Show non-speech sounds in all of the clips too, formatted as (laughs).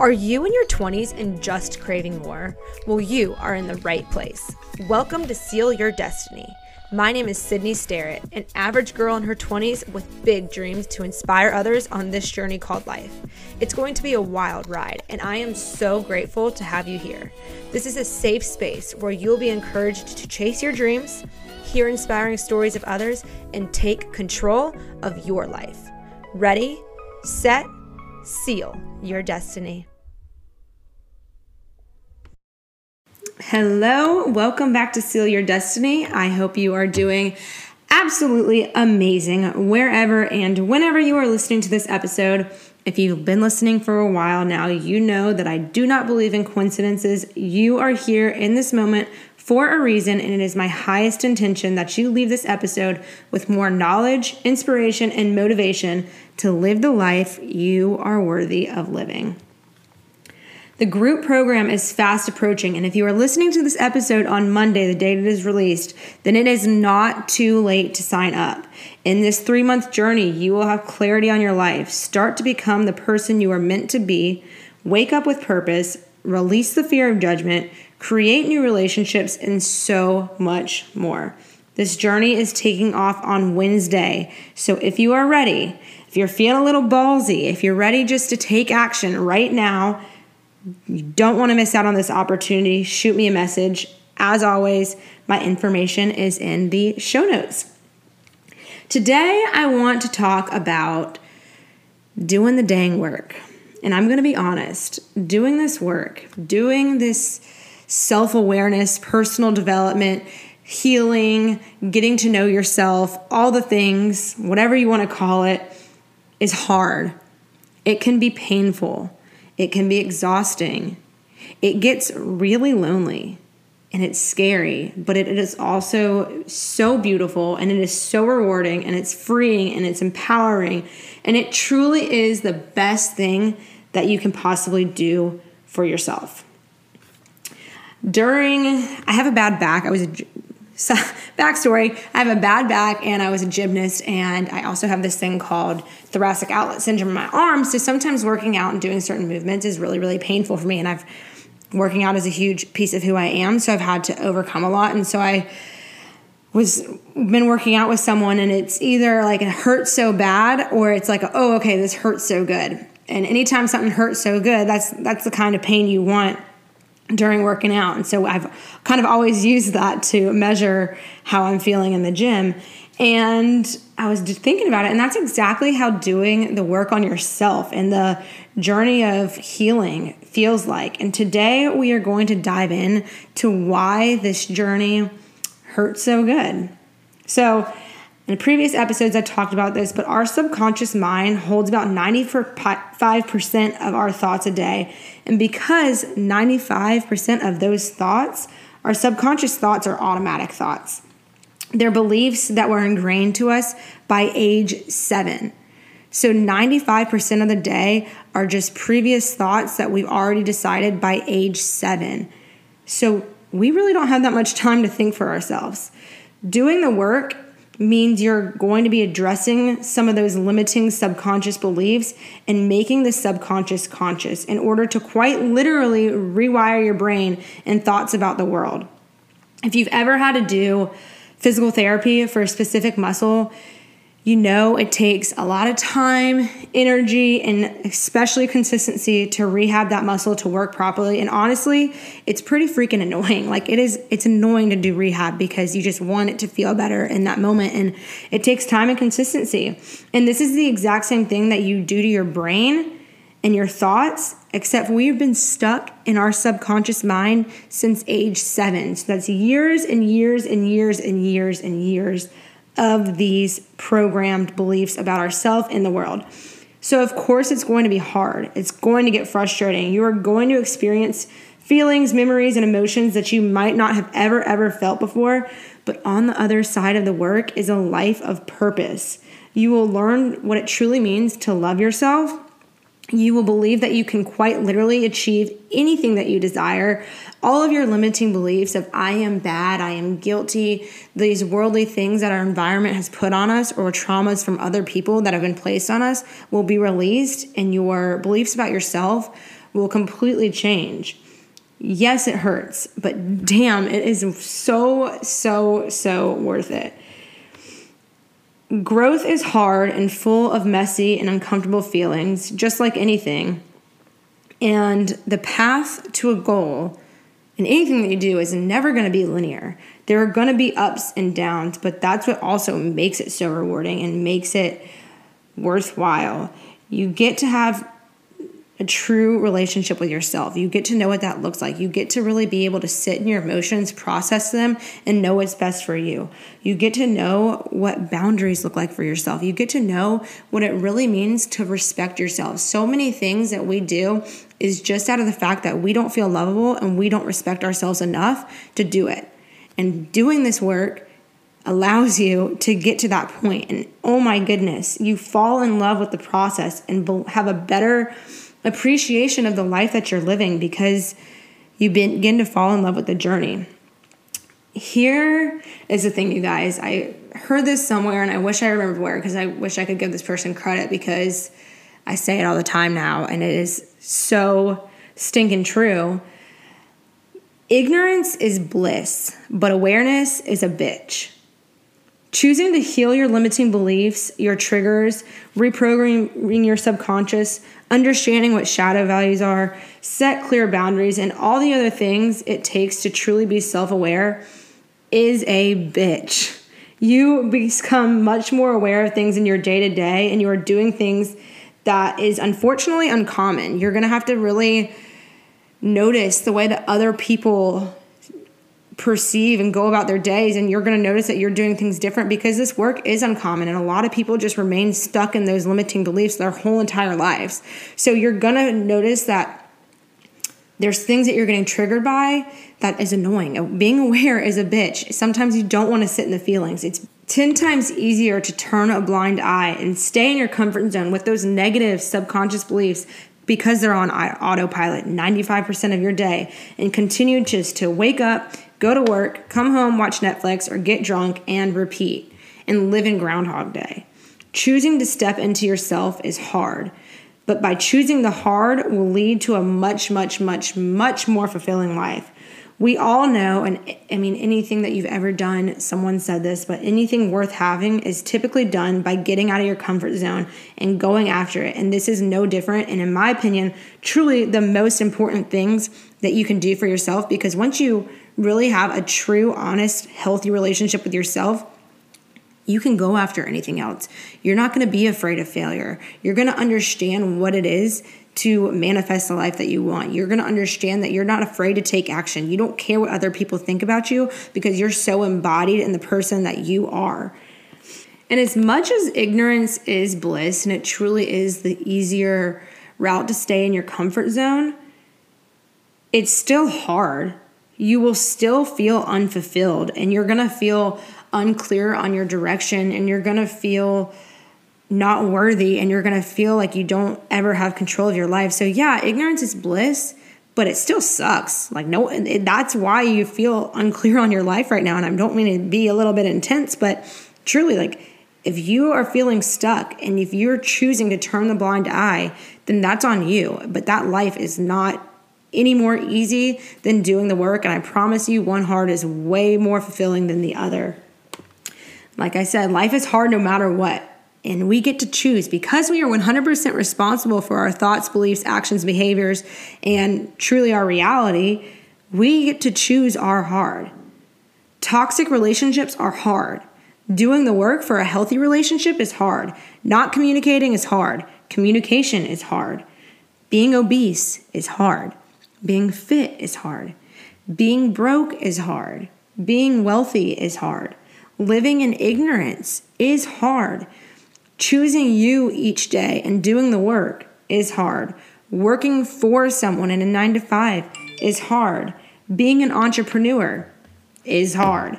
Are you in your 20s and just craving more? Well, you are in the right place. Welcome to Seal Your Destiny. My name is Sydney Sterrett, an average girl in her 20s with big dreams to inspire others on this journey called life. It's going to be a wild ride, and I am so grateful to have you here. This is a safe space where you'll be encouraged to chase your dreams, hear inspiring stories of others, and take control of your life. Ready, set, seal your destiny. Hello, welcome back to Seal Your Destiny. I hope you are doing absolutely amazing wherever and whenever you are listening to this episode. If you've been listening for a while now, you know that I do not believe in coincidences. You are here in this moment for a reason, and it is my highest intention that you leave this episode with more knowledge, inspiration, and motivation to live the life you are worthy of living. The group program is fast approaching, and if you are listening to this episode on Monday, the date it is released, then it is not too late to sign up. In this three month journey, you will have clarity on your life, start to become the person you are meant to be, wake up with purpose, release the fear of judgment, create new relationships, and so much more. This journey is taking off on Wednesday, so if you are ready, if you're feeling a little ballsy, if you're ready just to take action right now, you don't want to miss out on this opportunity. Shoot me a message. As always, my information is in the show notes. Today, I want to talk about doing the dang work. And I'm going to be honest doing this work, doing this self awareness, personal development, healing, getting to know yourself, all the things, whatever you want to call it, is hard. It can be painful. It can be exhausting. It gets really lonely and it's scary, but it is also so beautiful and it is so rewarding and it's freeing and it's empowering. And it truly is the best thing that you can possibly do for yourself. During, I have a bad back. I was so, (laughs) backstory I have a bad back and I was a gymnast, and I also have this thing called thoracic outlet syndrome in my arms. So sometimes working out and doing certain movements is really, really painful for me. And I've working out is a huge piece of who I am. So I've had to overcome a lot. And so I was been working out with someone and it's either like it hurts so bad or it's like oh okay this hurts so good and anytime something hurts so good that's that's the kind of pain you want during working out. And so I've kind of always used that to measure how I'm feeling in the gym. And I was thinking about it, and that's exactly how doing the work on yourself and the journey of healing feels like. And today we are going to dive in to why this journey hurts so good. So, in previous episodes, I talked about this, but our subconscious mind holds about 95% of our thoughts a day. And because 95% of those thoughts, our subconscious thoughts are automatic thoughts. They're beliefs that were ingrained to us by age seven. So 95% of the day are just previous thoughts that we've already decided by age seven. So we really don't have that much time to think for ourselves. Doing the work means you're going to be addressing some of those limiting subconscious beliefs and making the subconscious conscious in order to quite literally rewire your brain and thoughts about the world. If you've ever had to do physical therapy for a specific muscle, you know it takes a lot of time, energy, and especially consistency to rehab that muscle to work properly. And honestly, it's pretty freaking annoying. Like it is, it's annoying to do rehab because you just want it to feel better in that moment. And it takes time and consistency. And this is the exact same thing that you do to your brain and your thoughts, except we've been stuck in our subconscious mind since age seven. So that's years and years and years and years and years of these programmed beliefs about ourselves in the world. So, of course, it's going to be hard. It's going to get frustrating. You are going to experience feelings, memories, and emotions that you might not have ever, ever felt before. But on the other side of the work is a life of purpose. You will learn what it truly means to love yourself you will believe that you can quite literally achieve anything that you desire. All of your limiting beliefs of I am bad, I am guilty, these worldly things that our environment has put on us or traumas from other people that have been placed on us will be released, and your beliefs about yourself will completely change. Yes, it hurts, but damn, it is so, so, so worth it. Growth is hard and full of messy and uncomfortable feelings, just like anything. And the path to a goal and anything that you do is never going to be linear. There are going to be ups and downs, but that's what also makes it so rewarding and makes it worthwhile. You get to have a true relationship with yourself. You get to know what that looks like. You get to really be able to sit in your emotions, process them, and know what's best for you. You get to know what boundaries look like for yourself. You get to know what it really means to respect yourself. So many things that we do is just out of the fact that we don't feel lovable and we don't respect ourselves enough to do it. And doing this work allows you to get to that point. And oh my goodness, you fall in love with the process and have a better appreciation of the life that you're living because you begin to fall in love with the journey. Here is the thing, you guys. I heard this somewhere and I wish I remembered where because I wish I could give this person credit because I say it all the time now and it is so stinking true. Ignorance is bliss, but awareness is a bitch. Choosing to heal your limiting beliefs, your triggers, reprogramming your subconscious, understanding what shadow values are, set clear boundaries, and all the other things it takes to truly be self aware is a bitch. You become much more aware of things in your day to day, and you are doing things that is unfortunately uncommon. You're gonna have to really notice the way that other people perceive and go about their days and you're going to notice that you're doing things different because this work is uncommon and a lot of people just remain stuck in those limiting beliefs their whole entire lives. So you're going to notice that there's things that you're getting triggered by that is annoying. Being aware is a bitch. Sometimes you don't want to sit in the feelings. It's 10 times easier to turn a blind eye and stay in your comfort zone with those negative subconscious beliefs because they're on autopilot 95% of your day and continue just to wake up go to work, come home, watch Netflix, or get drunk and repeat and live in Groundhog Day. Choosing to step into yourself is hard, but by choosing the hard will lead to a much, much, much, much more fulfilling life. We all know, and I mean, anything that you've ever done, someone said this, but anything worth having is typically done by getting out of your comfort zone and going after it. And this is no different. And in my opinion, truly the most important things that you can do for yourself because once you really have a true, honest, healthy relationship with yourself, you can go after anything else. You're not going to be afraid of failure. You're going to understand what it is to manifest the life that you want. You're going to understand that you're not afraid to take action. You don't care what other people think about you because you're so embodied in the person that you are. And as much as ignorance is bliss and it truly is the easier route to stay in your comfort zone, it's still hard you will still feel unfulfilled and you're going to feel unclear on your direction and you're going to feel not worthy and you're going to feel like you don't ever have control of your life. So, yeah, ignorance is bliss, but it still sucks. Like, no, it, that's why you feel unclear on your life right now. And I don't mean to be a little bit intense, but truly, like, if you are feeling stuck and if you're choosing to turn the blind eye, then that's on you. But that life is not any more easy than doing the work. And I promise you, one hard is way more fulfilling than the other. Like I said, life is hard no matter what. And we get to choose because we are 100% responsible for our thoughts, beliefs, actions, behaviors, and truly our reality. We get to choose our hard. Toxic relationships are hard. Doing the work for a healthy relationship is hard. Not communicating is hard. Communication is hard. Being obese is hard. Being fit is hard. Being broke is hard. Being wealthy is hard. Living in ignorance is hard. Choosing you each day and doing the work is hard. Working for someone in a nine to five is hard. Being an entrepreneur is hard.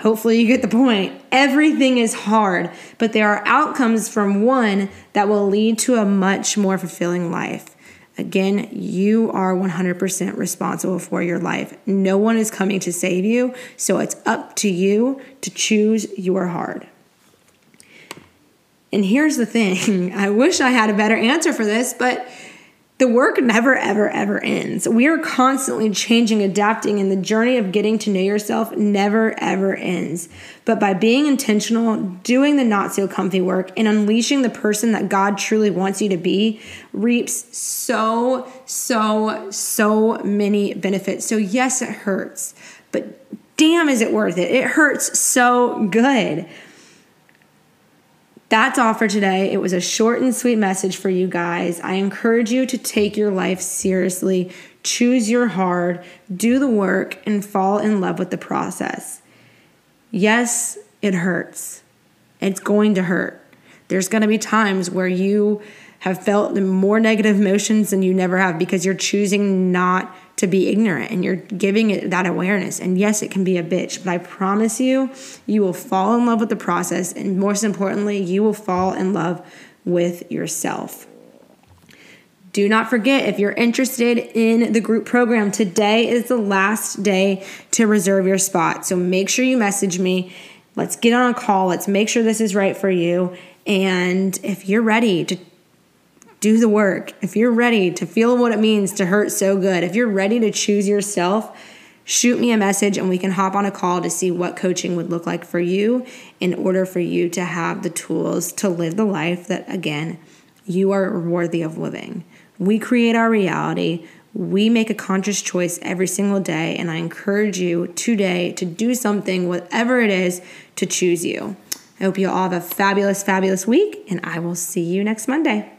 Hopefully, you get the point. Everything is hard, but there are outcomes from one that will lead to a much more fulfilling life. Again, you are 100% responsible for your life. No one is coming to save you, so it's up to you to choose your hard. And here's the thing (laughs) I wish I had a better answer for this, but The work never, ever, ever ends. We are constantly changing, adapting, and the journey of getting to know yourself never, ever ends. But by being intentional, doing the not so comfy work, and unleashing the person that God truly wants you to be, reaps so, so, so many benefits. So, yes, it hurts, but damn, is it worth it? It hurts so good. That's all for today. It was a short and sweet message for you guys. I encourage you to take your life seriously, choose your hard, do the work, and fall in love with the process. Yes, it hurts. It's going to hurt. There's going to be times where you have felt more negative emotions than you never have because you're choosing not to be ignorant and you're giving it that awareness. And yes, it can be a bitch, but I promise you, you will fall in love with the process. And most importantly, you will fall in love with yourself. Do not forget if you're interested in the group program, today is the last day to reserve your spot. So make sure you message me. Let's get on a call. Let's make sure this is right for you. And if you're ready to do the work, if you're ready to feel what it means to hurt so good, if you're ready to choose yourself, shoot me a message and we can hop on a call to see what coaching would look like for you in order for you to have the tools to live the life that, again, you are worthy of living. We create our reality. We make a conscious choice every single day. And I encourage you today to do something, whatever it is, to choose you. I hope you all have a fabulous, fabulous week, and I will see you next Monday.